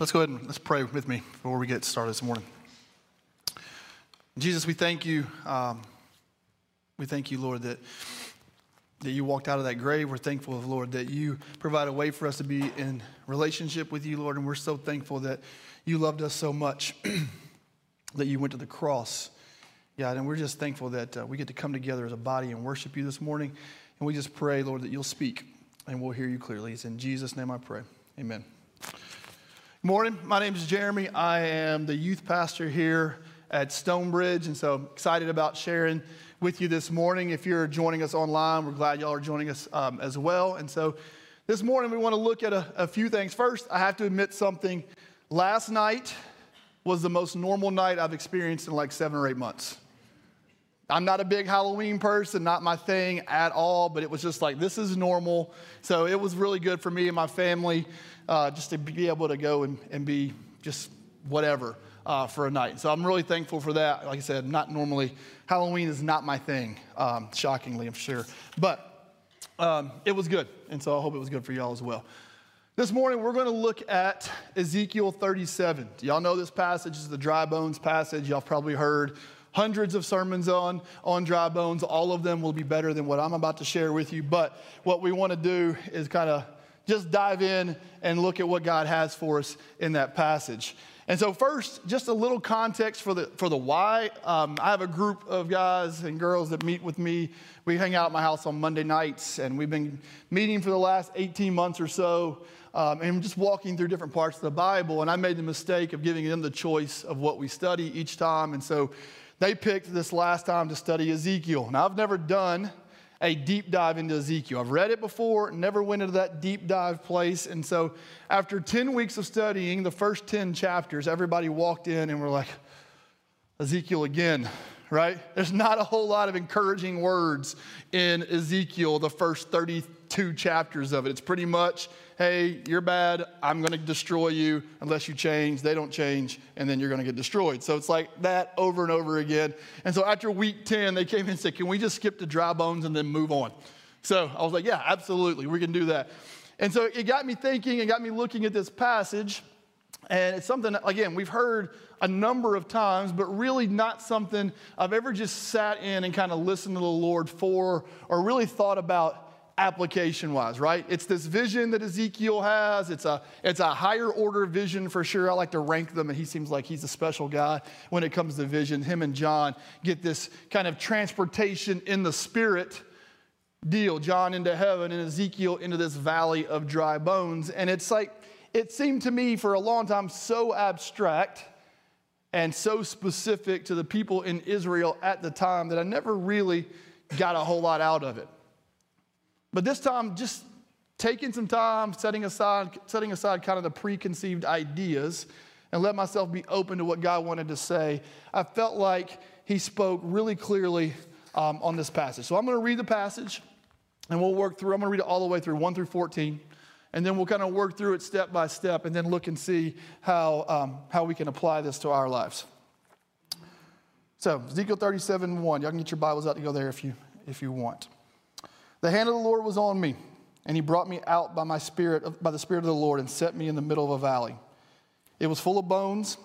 Let's go ahead and let's pray with me before we get started this morning. Jesus, we thank you. Um, we thank you, Lord, that, that you walked out of that grave. We're thankful, Lord, that you provide a way for us to be in relationship with you, Lord. And we're so thankful that you loved us so much that you went to the cross. Yeah, and we're just thankful that uh, we get to come together as a body and worship you this morning. And we just pray, Lord, that you'll speak and we'll hear you clearly. It's in Jesus' name I pray. Amen. Morning, my name is Jeremy. I am the youth pastor here at Stonebridge, and so excited about sharing with you this morning. If you're joining us online, we're glad y'all are joining us um, as well. And so this morning we want to look at a, a few things. First, I have to admit something. Last night was the most normal night I've experienced in like seven or eight months. I'm not a big Halloween person, not my thing at all, but it was just like, this is normal. So it was really good for me and my family uh, just to be able to go and, and be just whatever uh, for a night. So I'm really thankful for that. Like I said, not normally, Halloween is not my thing, um, shockingly, I'm sure. But um, it was good. And so I hope it was good for y'all as well. This morning, we're going to look at Ezekiel 37. Y'all know this passage is the dry bones passage. Y'all probably heard hundreds of sermons on, on dry bones. All of them will be better than what I'm about to share with you. But what we want to do is kind of just dive in and look at what God has for us in that passage. And so, first, just a little context for the, for the why. Um, I have a group of guys and girls that meet with me. We hang out at my house on Monday nights, and we've been meeting for the last 18 months or so, um, and just walking through different parts of the Bible. And I made the mistake of giving them the choice of what we study each time. And so, they picked this last time to study Ezekiel. Now, I've never done a deep dive into Ezekiel. I've read it before, never went into that deep dive place. And so, after 10 weeks of studying the first 10 chapters, everybody walked in and were like, Ezekiel again, right? There's not a whole lot of encouraging words in Ezekiel, the first 32 chapters of it. It's pretty much, hey, you're bad, I'm going to destroy you unless you change. They don't change, and then you're going to get destroyed. So it's like that over and over again. And so after week 10, they came in and said, can we just skip to dry bones and then move on? So I was like, yeah, absolutely, we can do that. And so it got me thinking, and got me looking at this passage. And it's something, again, we've heard a number of times, but really not something I've ever just sat in and kind of listened to the Lord for or really thought about application wise, right? It's this vision that Ezekiel has. It's a, it's a higher order vision for sure. I like to rank them, and he seems like he's a special guy when it comes to vision. Him and John get this kind of transportation in the spirit deal. John into heaven and Ezekiel into this valley of dry bones. And it's like, it seemed to me for a long time so abstract and so specific to the people in Israel at the time that I never really got a whole lot out of it. But this time, just taking some time, setting aside, setting aside kind of the preconceived ideas, and let myself be open to what God wanted to say, I felt like He spoke really clearly um, on this passage. So I'm going to read the passage, and we'll work through. I'm going to read it all the way through 1 through 14 and then we'll kind of work through it step by step and then look and see how, um, how we can apply this to our lives. So, Ezekiel 37 1. Y'all can get your Bibles out to go there if you, if you want. The hand of the Lord was on me, and he brought me out by, my spirit, by the Spirit of the Lord and set me in the middle of a valley. It was full of bones.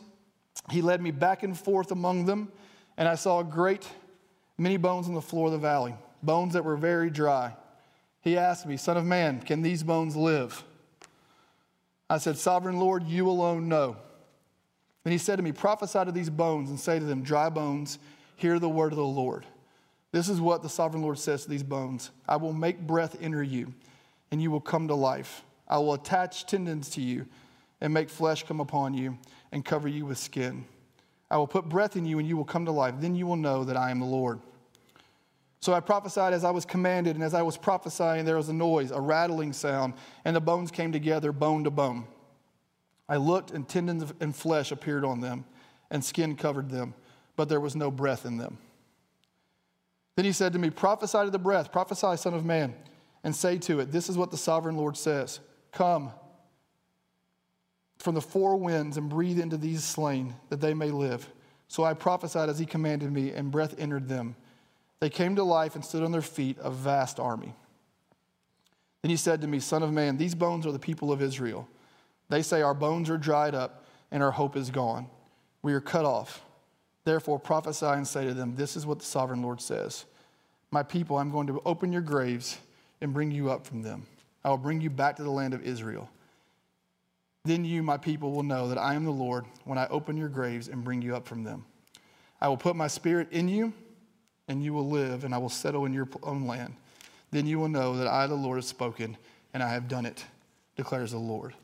He led me back and forth among them, and I saw great many bones on the floor of the valley, bones that were very dry. He asked me, Son of man, can these bones live? I said, Sovereign Lord, you alone know. Then he said to me, Prophesy to these bones and say to them, Dry bones, hear the word of the Lord. This is what the sovereign Lord says to these bones I will make breath enter you, and you will come to life. I will attach tendons to you and make flesh come upon you and cover you with skin. I will put breath in you, and you will come to life. Then you will know that I am the Lord. So I prophesied as I was commanded, and as I was prophesying, there was a noise, a rattling sound, and the bones came together, bone to bone. I looked, and tendons and flesh appeared on them, and skin covered them, but there was no breath in them. Then he said to me, Prophesy to the breath, prophesy, Son of Man, and say to it, This is what the sovereign Lord says Come from the four winds and breathe into these slain, that they may live. So I prophesied as he commanded me, and breath entered them they came to life and stood on their feet, a vast army. Then he said to me, Son of man, these bones are the people of Israel. They say, Our bones are dried up and our hope is gone. We are cut off. Therefore, prophesy and say to them, This is what the sovereign Lord says My people, I'm going to open your graves and bring you up from them. I will bring you back to the land of Israel. Then you, my people, will know that I am the Lord when I open your graves and bring you up from them. I will put my spirit in you, and you will live, and I will settle in your own land. Then you will know that I, the Lord, have spoken, and I have done it, declares the Lord.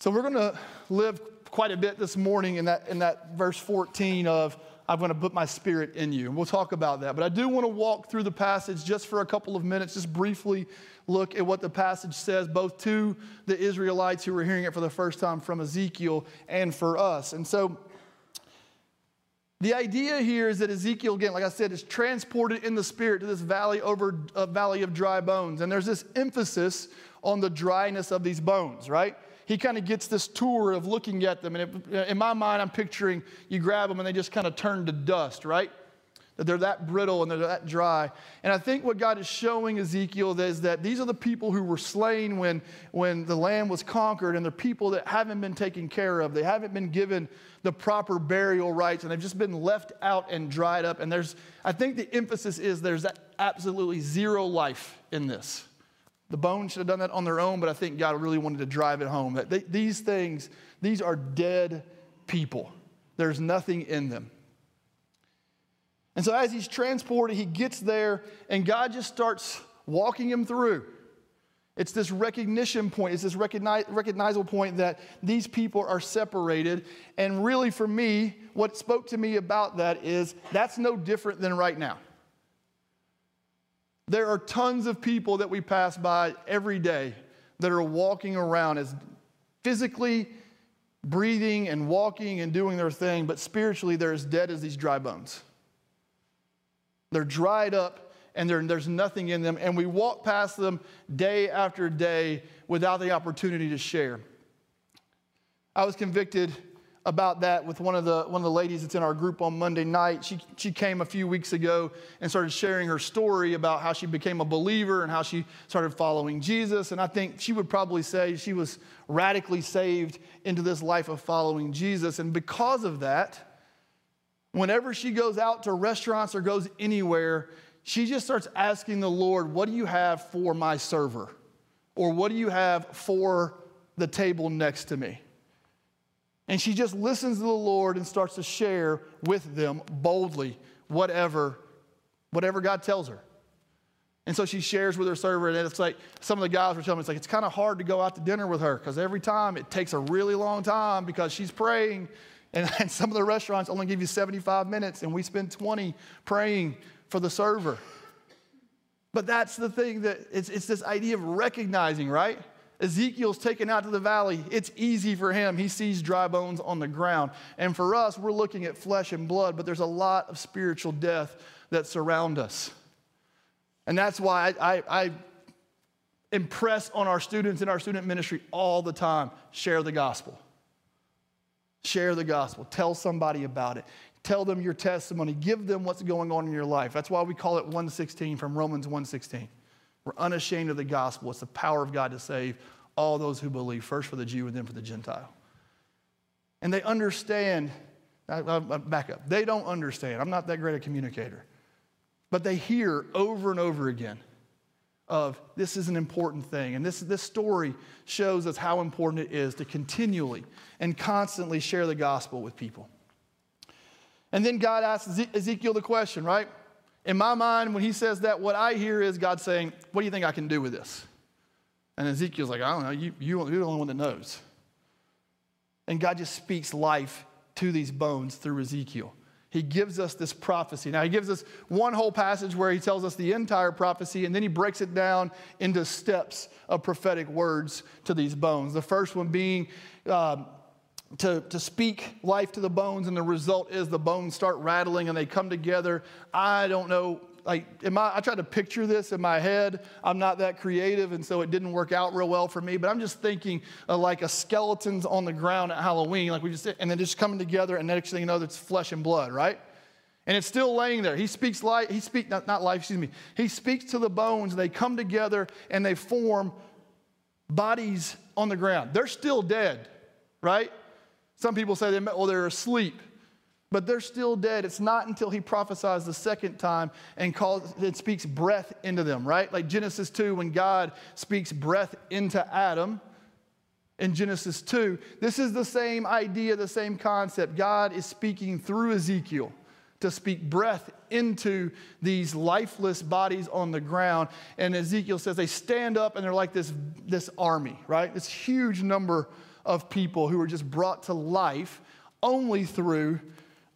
So we're going to live quite a bit this morning in that, in that verse 14 of, I'm going to put my spirit in you. And we'll talk about that. But I do want to walk through the passage just for a couple of minutes, just briefly look at what the passage says, both to the Israelites who were hearing it for the first time from Ezekiel and for us. And so the idea here is that Ezekiel, again, like I said, is transported in the spirit to this valley over a valley of dry bones. And there's this emphasis on the dryness of these bones, right? He kind of gets this tour of looking at them. And it, in my mind, I'm picturing you grab them and they just kind of turn to dust, right? that they're that brittle and they're that dry. And I think what God is showing Ezekiel is that these are the people who were slain when, when the land was conquered, and they're people that haven't been taken care of. They haven't been given the proper burial rites, and they've just been left out and dried up. And there's, I think the emphasis is there's absolutely zero life in this. The bones should have done that on their own, but I think God really wanted to drive it home that they, these things, these are dead people. There's nothing in them. And so as he's transported, he gets there, and God just starts walking him through. It's this recognition point, it's this recognize, recognizable point that these people are separated. And really, for me, what spoke to me about that is that's no different than right now. There are tons of people that we pass by every day that are walking around as physically breathing and walking and doing their thing, but spiritually they're as dead as these dry bones. They're dried up and there's nothing in them. And we walk past them day after day without the opportunity to share. I was convicted about that with one of the, one of the ladies that's in our group on Monday night. She, she came a few weeks ago and started sharing her story about how she became a believer and how she started following Jesus. And I think she would probably say she was radically saved into this life of following Jesus. And because of that, whenever she goes out to restaurants or goes anywhere, she just starts asking the Lord, What do you have for my server? Or what do you have for the table next to me? And she just listens to the Lord and starts to share with them boldly whatever, whatever God tells her. And so she shares with her server, and it's like some of the guys were telling me, it's like it's kind of hard to go out to dinner with her because every time it takes a really long time because she's praying and, and some of the restaurants only give you 75 minutes, and we spend 20 praying for the server. But that's the thing that it's, it's this idea of recognizing, right? Ezekiel's taken out to the valley. It's easy for him. He sees dry bones on the ground. And for us, we're looking at flesh and blood, but there's a lot of spiritual death that surround us. And that's why I, I, I impress on our students in our student ministry all the time share the gospel. Share the gospel. Tell somebody about it. Tell them your testimony. Give them what's going on in your life. That's why we call it 116 from Romans 116. We're unashamed of the gospel. It's the power of God to save all those who believe, first for the Jew and then for the Gentile. And they understand, back up, they don't understand. I'm not that great a communicator. But they hear over and over again of this is an important thing. And this, this story shows us how important it is to continually and constantly share the gospel with people. And then God asks Ezekiel the question, right? In my mind, when he says that, what I hear is God saying, What do you think I can do with this? And Ezekiel's like, I don't know, you, you, you're the only one that knows. And God just speaks life to these bones through Ezekiel he gives us this prophecy. Now, he gives us one whole passage where he tells us the entire prophecy, and then he breaks it down into steps of prophetic words to these bones. The first one being um, to, to speak life to the bones, and the result is the bones start rattling and they come together. I don't know like, am I, I tried to picture this in my head. I'm not that creative, and so it didn't work out real well for me. But I'm just thinking like a skeleton's on the ground at Halloween, like we just, and then just coming together, and next thing you know, it's flesh and blood, right? And it's still laying there. He speaks life, he speaks, not, not life, excuse me. He speaks to the bones, and they come together and they form bodies on the ground. They're still dead, right? Some people say they well they're asleep, but they're still dead. It's not until he prophesies the second time and calls it speaks breath into them, right? Like Genesis 2 when God speaks breath into Adam in Genesis 2. This is the same idea, the same concept. God is speaking through Ezekiel to speak breath into these lifeless bodies on the ground. And Ezekiel says they stand up and they're like this, this army, right? This huge number of people who are just brought to life only through,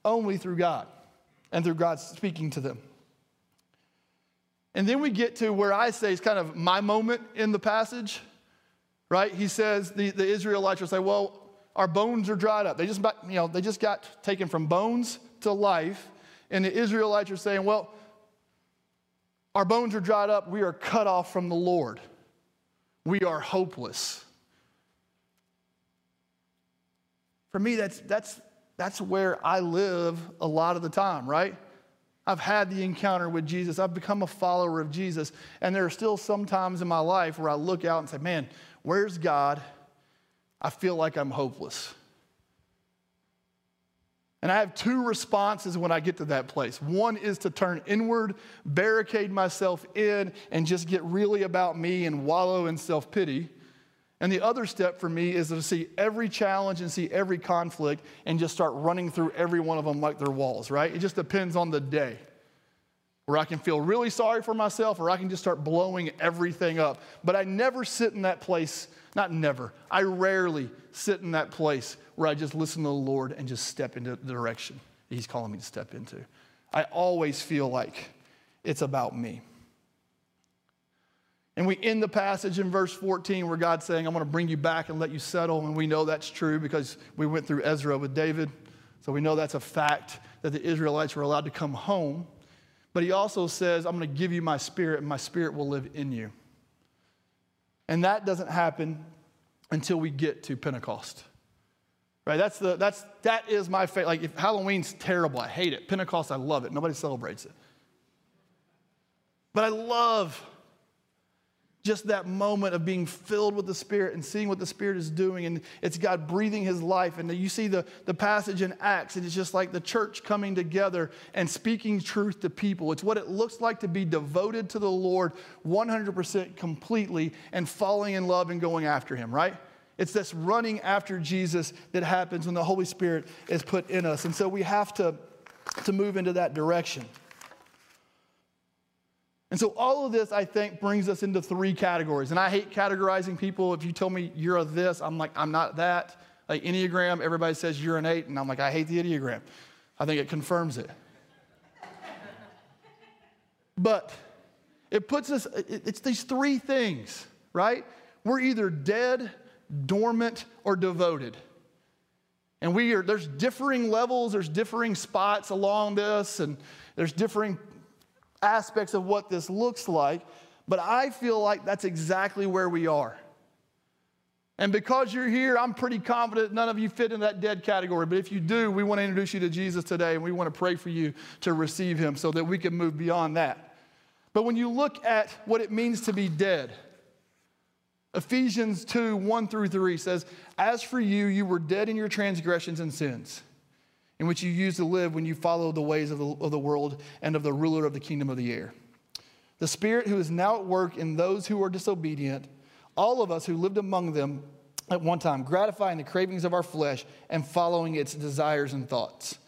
only through God and through God speaking to them. And then we get to where I say is kind of my moment in the passage, right? He says, the, the Israelites will say, well, our bones are dried up. They just, you know, they just got taken from bones to life. And the Israelites are saying, Well, our bones are dried up. We are cut off from the Lord. We are hopeless. For me, that's, that's, that's where I live a lot of the time, right? I've had the encounter with Jesus. I've become a follower of Jesus. And there are still some times in my life where I look out and say, man, where's God? I feel like I'm hopeless. And I have two responses when I get to that place. One is to turn inward, barricade myself in, and just get really about me and wallow in self pity. And the other step for me is to see every challenge and see every conflict and just start running through every one of them like they're walls, right? It just depends on the day. Where I can feel really sorry for myself or I can just start blowing everything up. But I never sit in that place, not never, I rarely sit in that place where I just listen to the Lord and just step into the direction He's calling me to step into. I always feel like it's about me. And we end the passage in verse 14 where God's saying, I'm going to bring you back and let you settle. And we know that's true because we went through Ezra with David. So we know that's a fact that the Israelites were allowed to come home. But he also says, I'm going to give you my spirit, and my spirit will live in you. And that doesn't happen until we get to Pentecost. Right? That's the, that's, that is my favorite. Like, if Halloween's terrible, I hate it. Pentecost, I love it. Nobody celebrates it. But I love just that moment of being filled with the Spirit and seeing what the Spirit is doing. And it's God breathing His life. And you see the, the passage in Acts, and it's just like the church coming together and speaking truth to people. It's what it looks like to be devoted to the Lord 100% completely and falling in love and going after Him, right? It's this running after Jesus that happens when the Holy Spirit is put in us. And so we have to, to move into that direction. And so all of this, I think, brings us into three categories. And I hate categorizing people. If you tell me you're a this, I'm like, I'm not that. Like Enneagram, everybody says you're an eight, and I'm like, I hate the Enneagram. I think it confirms it. but it puts us, it's these three things, right? We're either dead, dormant, or devoted. And we are, there's differing levels, there's differing spots along this, and there's differing aspects of what this looks like, but I feel like that's exactly where we are. And because you're here, I'm pretty confident none of you fit in that dead category. But if you do, we want to introduce you to Jesus today and we want to pray for you to receive him so that we can move beyond that. But when you look at what it means to be dead, Ephesians 2 1 through 3 says, As for you, you were dead in your transgressions and sins in which you used to live when you followed the ways of the, of the world and of the ruler of the kingdom of the air. The Spirit who is now at work in those who are disobedient, all of us who lived among them at one time, gratifying the cravings of our flesh and following its desires and thoughts.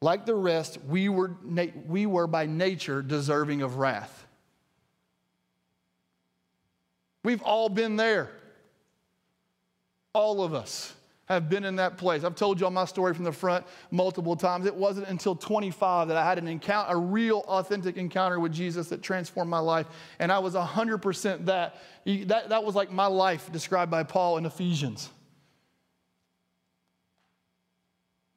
Like the rest, we were, we were by nature deserving of wrath. We've all been there. All of us have been in that place. I've told y'all my story from the front multiple times. It wasn't until 25 that I had an encounter, a real authentic encounter with Jesus that transformed my life. And I was 100% that. That, that was like my life described by Paul in Ephesians.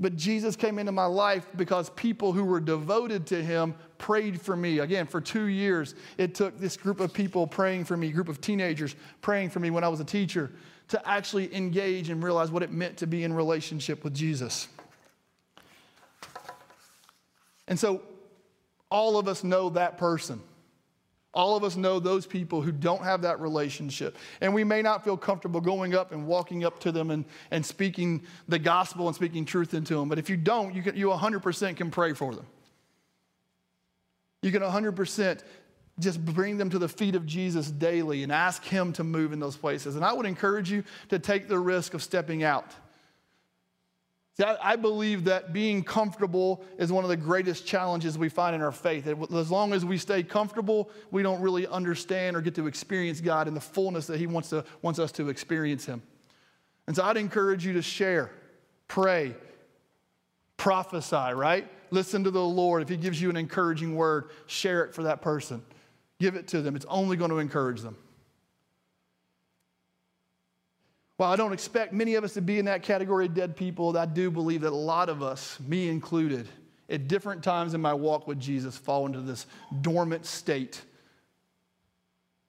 But Jesus came into my life because people who were devoted to him prayed for me. Again, for two years, it took this group of people praying for me, group of teenagers praying for me when I was a teacher to actually engage and realize what it meant to be in relationship with Jesus. And so all of us know that person. All of us know those people who don't have that relationship. And we may not feel comfortable going up and walking up to them and, and speaking the gospel and speaking truth into them. But if you don't, you, can, you 100% can pray for them. You can 100% just bring them to the feet of Jesus daily and ask Him to move in those places. And I would encourage you to take the risk of stepping out. See, I, I believe that being comfortable is one of the greatest challenges we find in our faith. As long as we stay comfortable, we don't really understand or get to experience God in the fullness that He wants, to, wants us to experience Him. And so I'd encourage you to share, pray, prophesy, right? Listen to the Lord. If He gives you an encouraging word, share it for that person. Give it to them. It's only going to encourage them. While I don't expect many of us to be in that category of dead people, I do believe that a lot of us, me included, at different times in my walk with Jesus, fall into this dormant state.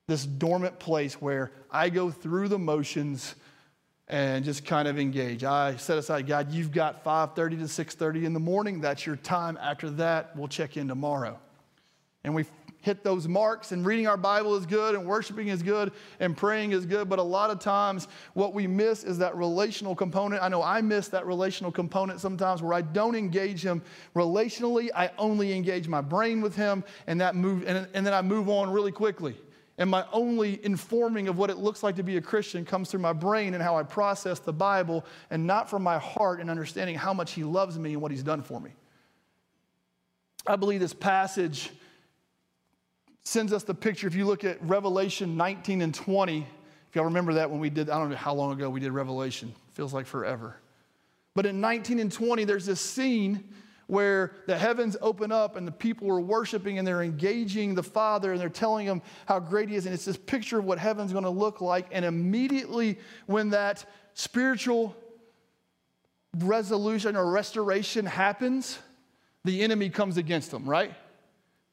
This dormant place where I go through the motions and just kind of engage. I set aside, God, you've got 5:30 to 6:30 in the morning. That's your time. After that, we'll check in tomorrow. And we hit those marks and reading our Bible is good and worshiping is good and praying is good. But a lot of times, what we miss is that relational component. I know I miss that relational component sometimes where I don't engage him relationally. I only engage my brain with him and that move, and, and then I move on really quickly. And my only informing of what it looks like to be a Christian comes through my brain and how I process the Bible and not from my heart and understanding how much He loves me and what He's done for me. I believe this passage sends us the picture. If you look at Revelation 19 and 20, if y'all remember that when we did, I don't know how long ago we did Revelation, feels like forever. But in 19 and 20, there's this scene where the heavens open up and the people are worshiping and they're engaging the Father and they're telling him how great he is. And it's this picture of what heaven's going to look like. And immediately, when that spiritual resolution or restoration happens, the enemy comes against them, right?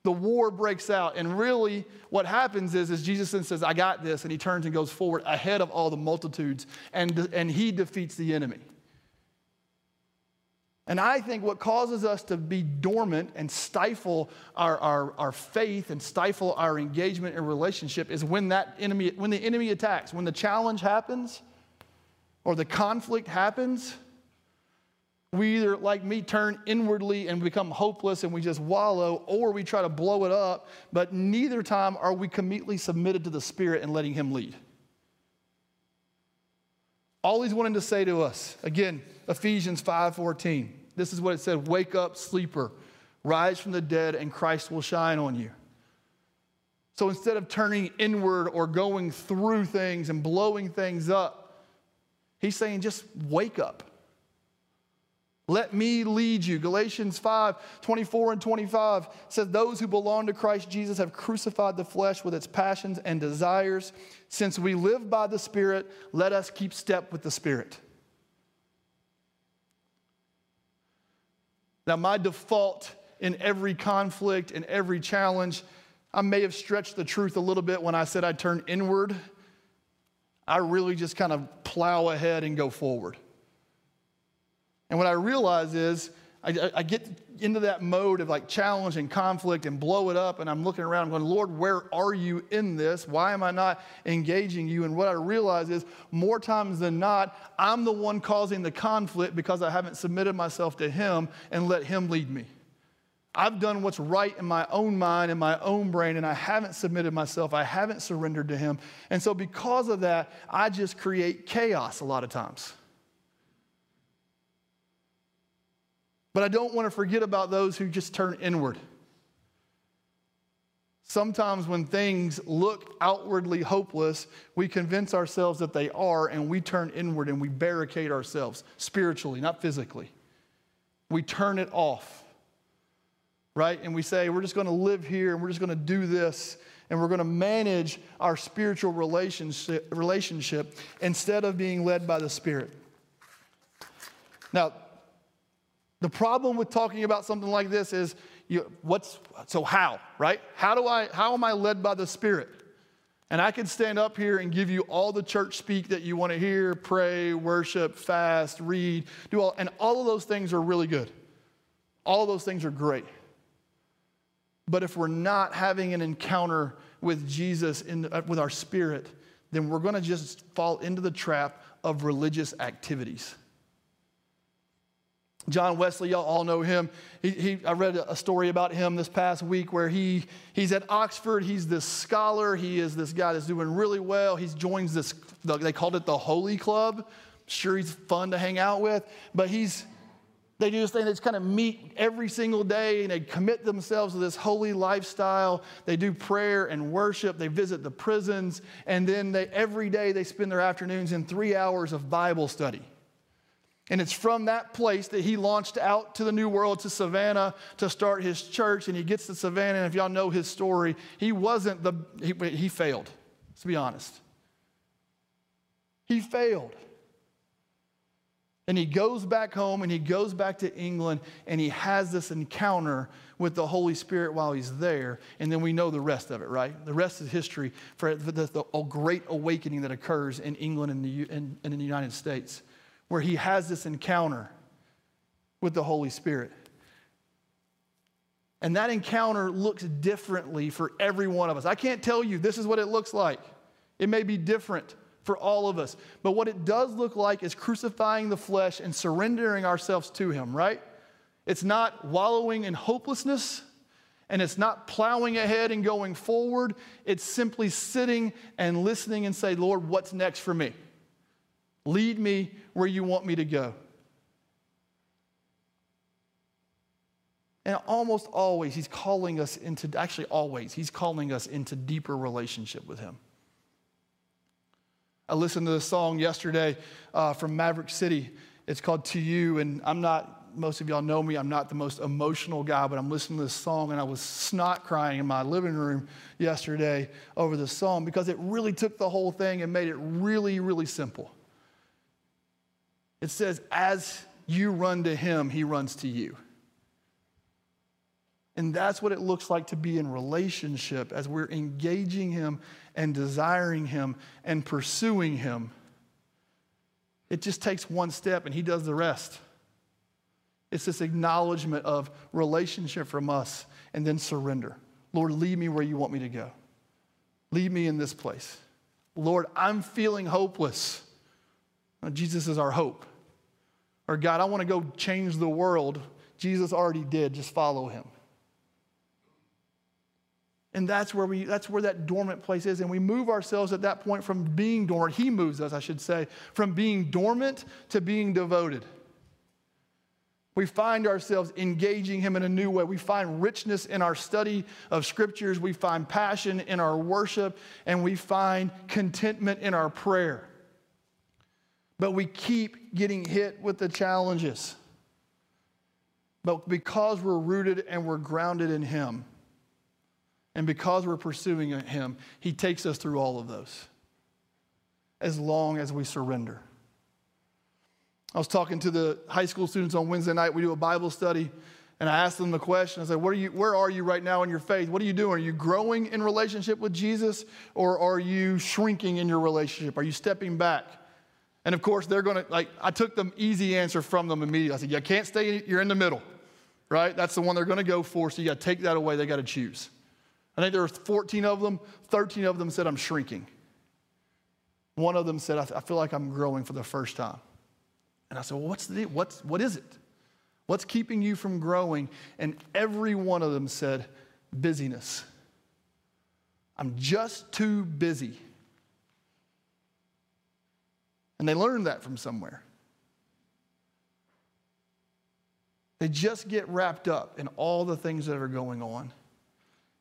The war breaks out. And really, what happens is, is Jesus then says, I got this. And he turns and goes forward ahead of all the multitudes, and, and he defeats the enemy. And I think what causes us to be dormant and stifle our, our, our faith and stifle our engagement and relationship is when that enemy, when the enemy attacks, when the challenge happens or the conflict happens we either, like me, turn inwardly and become hopeless and we just wallow, or we try to blow it up, but neither time are we completely submitted to the Spirit and letting Him lead. All He's wanting to say to us, again, Ephesians 5:14. This is what it said: Wake up, sleeper, rise from the dead, and Christ will shine on you. So instead of turning inward or going through things and blowing things up, He's saying, just wake up. Let me lead you. Galatians 5 24 and 25 says, Those who belong to Christ Jesus have crucified the flesh with its passions and desires. Since we live by the Spirit, let us keep step with the Spirit. Now, my default in every conflict, in every challenge, I may have stretched the truth a little bit when I said I turn inward. I really just kind of plow ahead and go forward. And what I realize is I, I, get into that mode of like challenge and conflict and blow it up, and I'm looking around, I'm going, Lord, where are you in this? Why am I not engaging you? And what I realize is more times than not, I'm the one causing the conflict because I haven't submitted myself to Him and let Him lead me. I've done what's right in my own mind, in my own brain, and I haven't submitted myself. I haven't surrendered to Him. And so, because of that, I just create chaos a lot of times. But I don't want to forget about those who just turn inward. Sometimes, when things look outwardly hopeless, we convince ourselves that they are, and we turn inward and we barricade ourselves spiritually, not physically. We turn it off, right? And we say, we're just going to live here and we're just going to do this and we're going to manage our spiritual relationship, relationship instead of being led by the Spirit. Now, the problem with talking about something like this is you, what's so how, right? How do I how am I led by the Spirit? And I can stand up here and give you all the church speak that you want to hear, pray, worship, fast, read, do all and all of those things are really good. All of those things are great. But if we're not having an encounter with Jesus, in, uh, with our spirit, then we're going to just fall into the trap of religious activities. John Wesley, y'all all know him. He, he, I read a story about him this past week where he, he's at Oxford. He's this scholar. He is this guy that's doing really well. He joins this, they called it the Holy Club. Sure, he's fun to hang out with, but he's, they do this thing. They just kind of meet every single day and they commit themselves to this holy lifestyle. They do prayer and worship. They visit the prisons. And then they, every day they spend their afternoons in three hours of Bible study. And it's from that place that he launched out to the New World, to Savannah, to start his church. And he gets to Savannah, and if y'all know his story, he wasn't the, he, he failed, let's be honest. He failed. And he goes back home and he goes back to England and he has this encounter with the Holy Spirit while he's there. And then we know the rest of it, right? The rest is history for the, the, the great awakening that occurs in England and, the, and, and in the United States where he has this encounter with the Holy Spirit. And that encounter looks differently for every one of us. I can't tell you this is what it looks like. It may be different for all of us. But what it does look like is crucifying the flesh and surrendering ourselves to Him, right? It's not wallowing in hopelessness and it's not plowing ahead and going forward. It's simply sitting and listening and say, Lord, what's next for me? Lead me where you want me to go. And almost always, he's calling us into, actually, always, he's calling us into deeper relationship with him. I listened to the song yesterday uh, from Maverick City. It's called To You, and I'm not, most of y'all know me, I'm not the most emotional guy, but I'm listening to this song and I was snot crying in my living room yesterday over the song because it really took the whole thing and made it really, really simple. It says, as you run to him, he runs to you. And that's what it looks like to be in relationship as we're engaging him and desiring him and pursuing him. It just takes one step and he does the rest. It's this acknowledgement of relationship from us and then surrender. Lord, lead me where you want me to go. Lead me in this place. Lord, I'm feeling hopeless. Jesus is our hope. Or God, I want to go change the world. Jesus already did. Just follow him. And that's where we that's where that dormant place is. And we move ourselves at that point from being dormant. He moves us, I should say, from being dormant to being devoted. We find ourselves engaging him in a new way. We find richness in our study of scriptures. We find passion in our worship, and we find contentment in our prayer. But we keep getting hit with the challenges. But because we're rooted and we're grounded in Him, and because we're pursuing Him, He takes us through all of those as long as we surrender. I was talking to the high school students on Wednesday night. We do a Bible study, and I asked them the question I said, are you, where are you right now in your faith? What are you doing? Are you growing in relationship with Jesus, or are you shrinking in your relationship? Are you stepping back? And of course, they're going to, like, I took the easy answer from them immediately. I said, You can't stay, you're in the middle, right? That's the one they're going to go for, so you got to take that away. They got to choose. I think there were 14 of them, 13 of them said, I'm shrinking. One of them said, I, feel like I'm growing for the first time. And I said, Well, what's the, what's, what is it? What's keeping you from growing? And every one of them said, Busyness. I'm just too busy. And they learned that from somewhere. They just get wrapped up in all the things that are going on.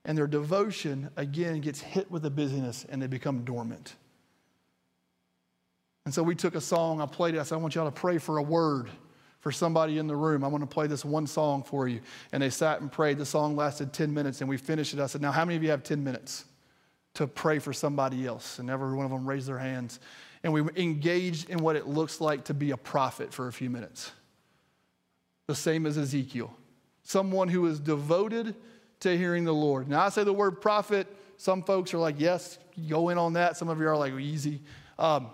And their devotion, again, gets hit with the busyness and they become dormant. And so we took a song, I played it. I said, I want y'all to pray for a word for somebody in the room. I want to play this one song for you. And they sat and prayed. The song lasted 10 minutes and we finished it. I said, Now, how many of you have 10 minutes to pray for somebody else? And every one of them raised their hands and we engaged in what it looks like to be a prophet for a few minutes. The same as Ezekiel, someone who is devoted to hearing the Lord. Now, I say the word prophet, some folks are like, yes, go in on that. Some of you are like, easy. Um,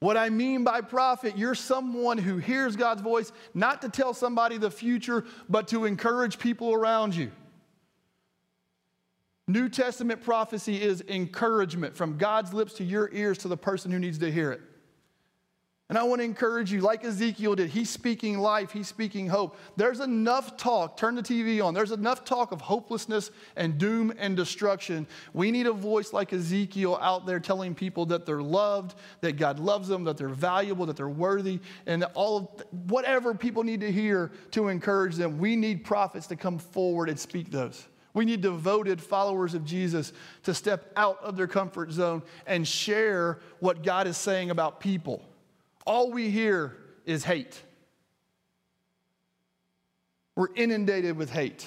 what I mean by prophet, you're someone who hears God's voice not to tell somebody the future, but to encourage people around you. New Testament prophecy is encouragement from God's lips to your ears to the person who needs to hear it. And I want to encourage you, like Ezekiel did, he's speaking life, he's speaking hope. There's enough talk, turn the TV on, there's enough talk of hopelessness and doom and destruction. We need a voice like Ezekiel out there telling people that they're loved, that God loves them, that they're valuable, that they're worthy, and all of whatever people need to hear to encourage them. We need prophets to come forward and speak those. We need devoted followers of Jesus to step out of their comfort zone and share what God is saying about people all we hear is hate. We're inundated with hate.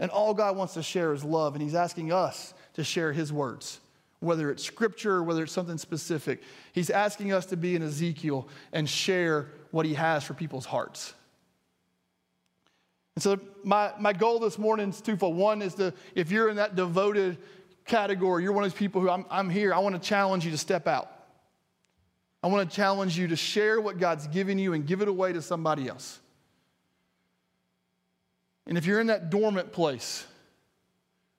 And all God wants to share is love, and He's asking us to share His words, whether it's scripture, or whether it's something specific. He's asking us to be in Ezekiel and share what He has for people's hearts. And so, my, my goal this morning is twofold. One is to, if you're in that devoted category, you're one of those people who I'm, I'm here, I want to challenge you to step out. I want to challenge you to share what God's given you and give it away to somebody else. And if you're in that dormant place,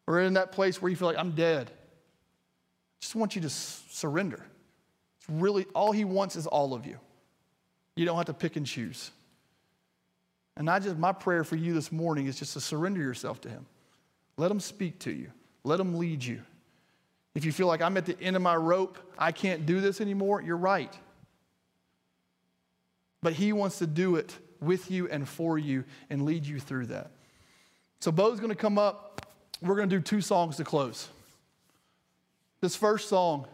or in that place where you feel like I'm dead, I just want you to surrender. It's really all he wants is all of you. You don't have to pick and choose. And I just my prayer for you this morning is just to surrender yourself to him. Let him speak to you. Let him lead you. If you feel like I'm at the end of my rope, I can't do this anymore, you're right. But He wants to do it with you and for you and lead you through that. So, Bo's going to come up. We're going to do two songs to close. This first song,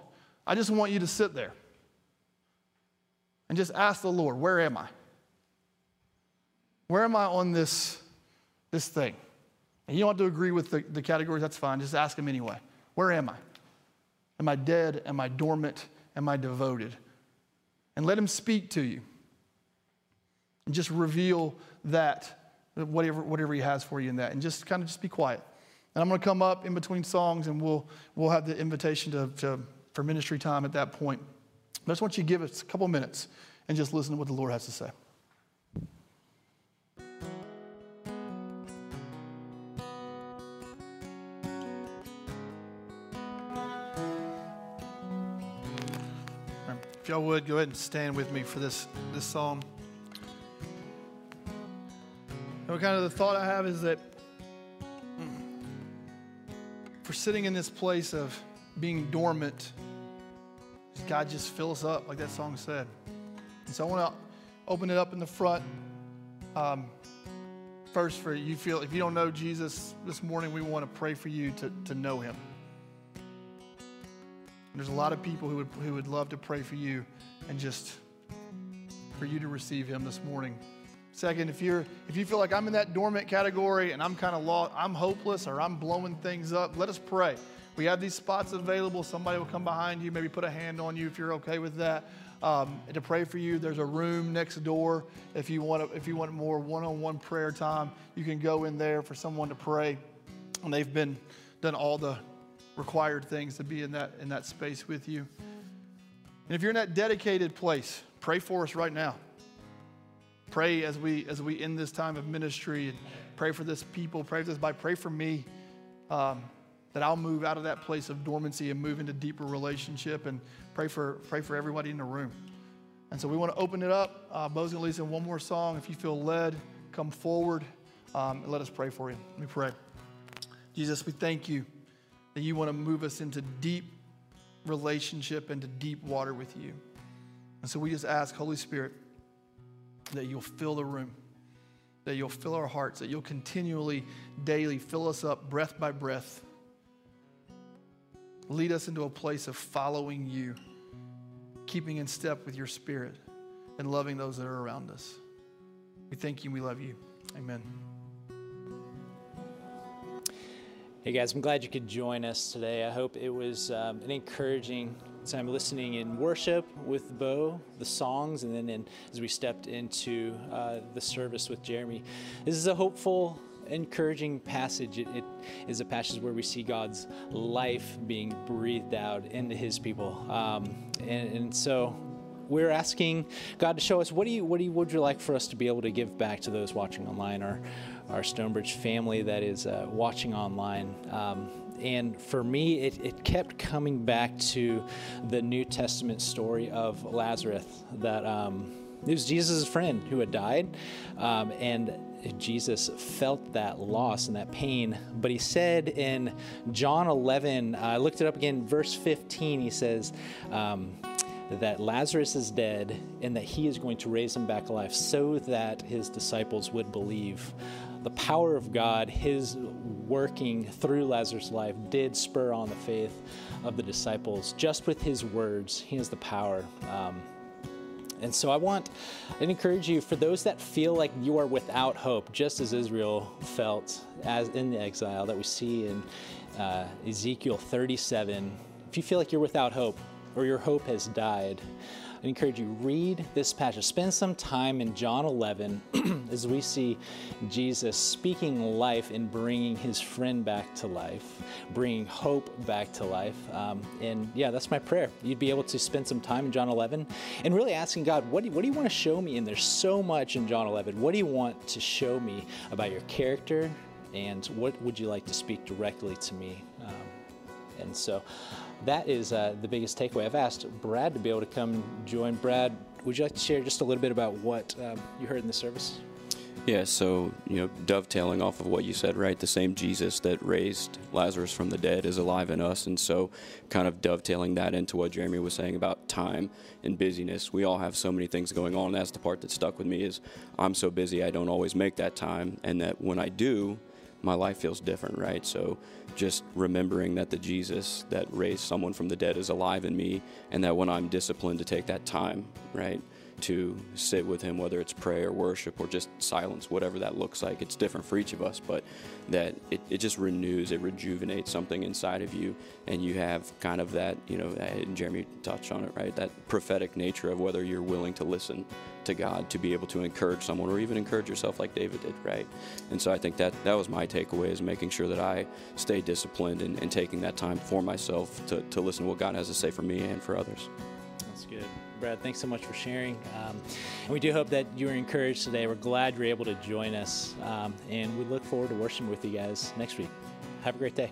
I just want you to sit there and just ask the Lord, Where am I? Where am I on this, this thing? And you don't have to agree with the, the categories, that's fine. Just ask Him anyway. Where am I? Am I dead? Am I dormant? Am I devoted? And let him speak to you. And just reveal that, whatever, whatever he has for you in that. And just kind of just be quiet. And I'm going to come up in between songs and we'll, we'll have the invitation to, to, for ministry time at that point. But I just want you to give us a couple minutes and just listen to what the Lord has to say. If y'all would, go ahead and stand with me for this, this psalm. And kind of the thought I have is that for sitting in this place of being dormant, God just fills up, like that song said. And so I want to open it up in the front. Um, first, for you feel if you don't know Jesus this morning, we want to pray for you to, to know him. There's a lot of people who would, who would love to pray for you and just for you to receive him this morning. Second, if you're if you feel like I'm in that dormant category and I'm kind of lost, I'm hopeless or I'm blowing things up, let us pray. We have these spots available. Somebody will come behind you, maybe put a hand on you if you're okay with that. Um, to pray for you, there's a room next door. If you want if you want more one-on-one prayer time, you can go in there for someone to pray. And they've been done all the required things to be in that, in that space with you. And if you're in that dedicated place, pray for us right now. Pray as we as we end this time of ministry and pray for this people. Pray for this by pray for me um, that I'll move out of that place of dormancy and move into deeper relationship. And pray for pray for everybody in the room. And so we want to open it up. Uh, Bo's gonna lead us in one more song. If you feel led, come forward um, and let us pray for you. Let me pray. Jesus, we thank you that you want to move us into deep relationship, into deep water with you. And so we just ask, Holy Spirit, that you'll fill the room, that you'll fill our hearts, that you'll continually, daily fill us up breath by breath. Lead us into a place of following you, keeping in step with your spirit, and loving those that are around us. We thank you we love you. Amen. Hey guys, I'm glad you could join us today. I hope it was um, an encouraging time listening in worship with Bo, the songs, and then in, as we stepped into uh, the service with Jeremy. This is a hopeful, encouraging passage. It, it is a passage where we see God's life being breathed out into His people, um, and, and so we're asking God to show us what do you what do you would you like for us to be able to give back to those watching online or our Stonebridge family that is uh, watching online. Um, and for me, it, it kept coming back to the New Testament story of Lazarus that um, it was Jesus' friend who had died. Um, and Jesus felt that loss and that pain. But he said in John 11, I looked it up again, verse 15, he says, um, that Lazarus is dead and that he is going to raise him back alive so that his disciples would believe. The power of God, his working through Lazarus' life, did spur on the faith of the disciples. Just with his words, he has the power. Um, and so I want and encourage you for those that feel like you are without hope, just as Israel felt as in the exile that we see in uh, Ezekiel 37. If you feel like you're without hope or your hope has died, I encourage you read this passage. Spend some time in John 11 as we see Jesus speaking life and bringing his friend back to life, bringing hope back to life. Um, and yeah, that's my prayer. You'd be able to spend some time in John 11 and really asking God, what do, what do you want to show me? And there's so much in John 11. What do you want to show me about your character? And what would you like to speak directly to me? Um, and so that is uh, the biggest takeaway. I've asked Brad to be able to come join. Brad, would you like to share just a little bit about what um, you heard in the service? Yeah, so, you know, dovetailing off of what you said, right? The same Jesus that raised Lazarus from the dead is alive in us. And so, kind of dovetailing that into what Jeremy was saying about time and busyness. We all have so many things going on. That's the part that stuck with me is I'm so busy, I don't always make that time. And that when I do, my life feels different, right? So just remembering that the Jesus that raised someone from the dead is alive in me, and that when I'm disciplined to take that time, right, to sit with Him, whether it's prayer, worship, or just silence, whatever that looks like. It's different for each of us, but that it, it just renews, it rejuvenates something inside of you, and you have kind of that, you know, and Jeremy touched on it, right? That prophetic nature of whether you're willing to listen to God to be able to encourage someone or even encourage yourself like David did, right? And so I think that that was my takeaway is making sure that I stay disciplined and, and taking that time for myself to, to listen to what God has to say for me and for others. That's good. Brad, thanks so much for sharing. Um, and we do hope that you were encouraged today. We're glad you're able to join us. Um, and we look forward to worshiping with you guys next week. Have a great day.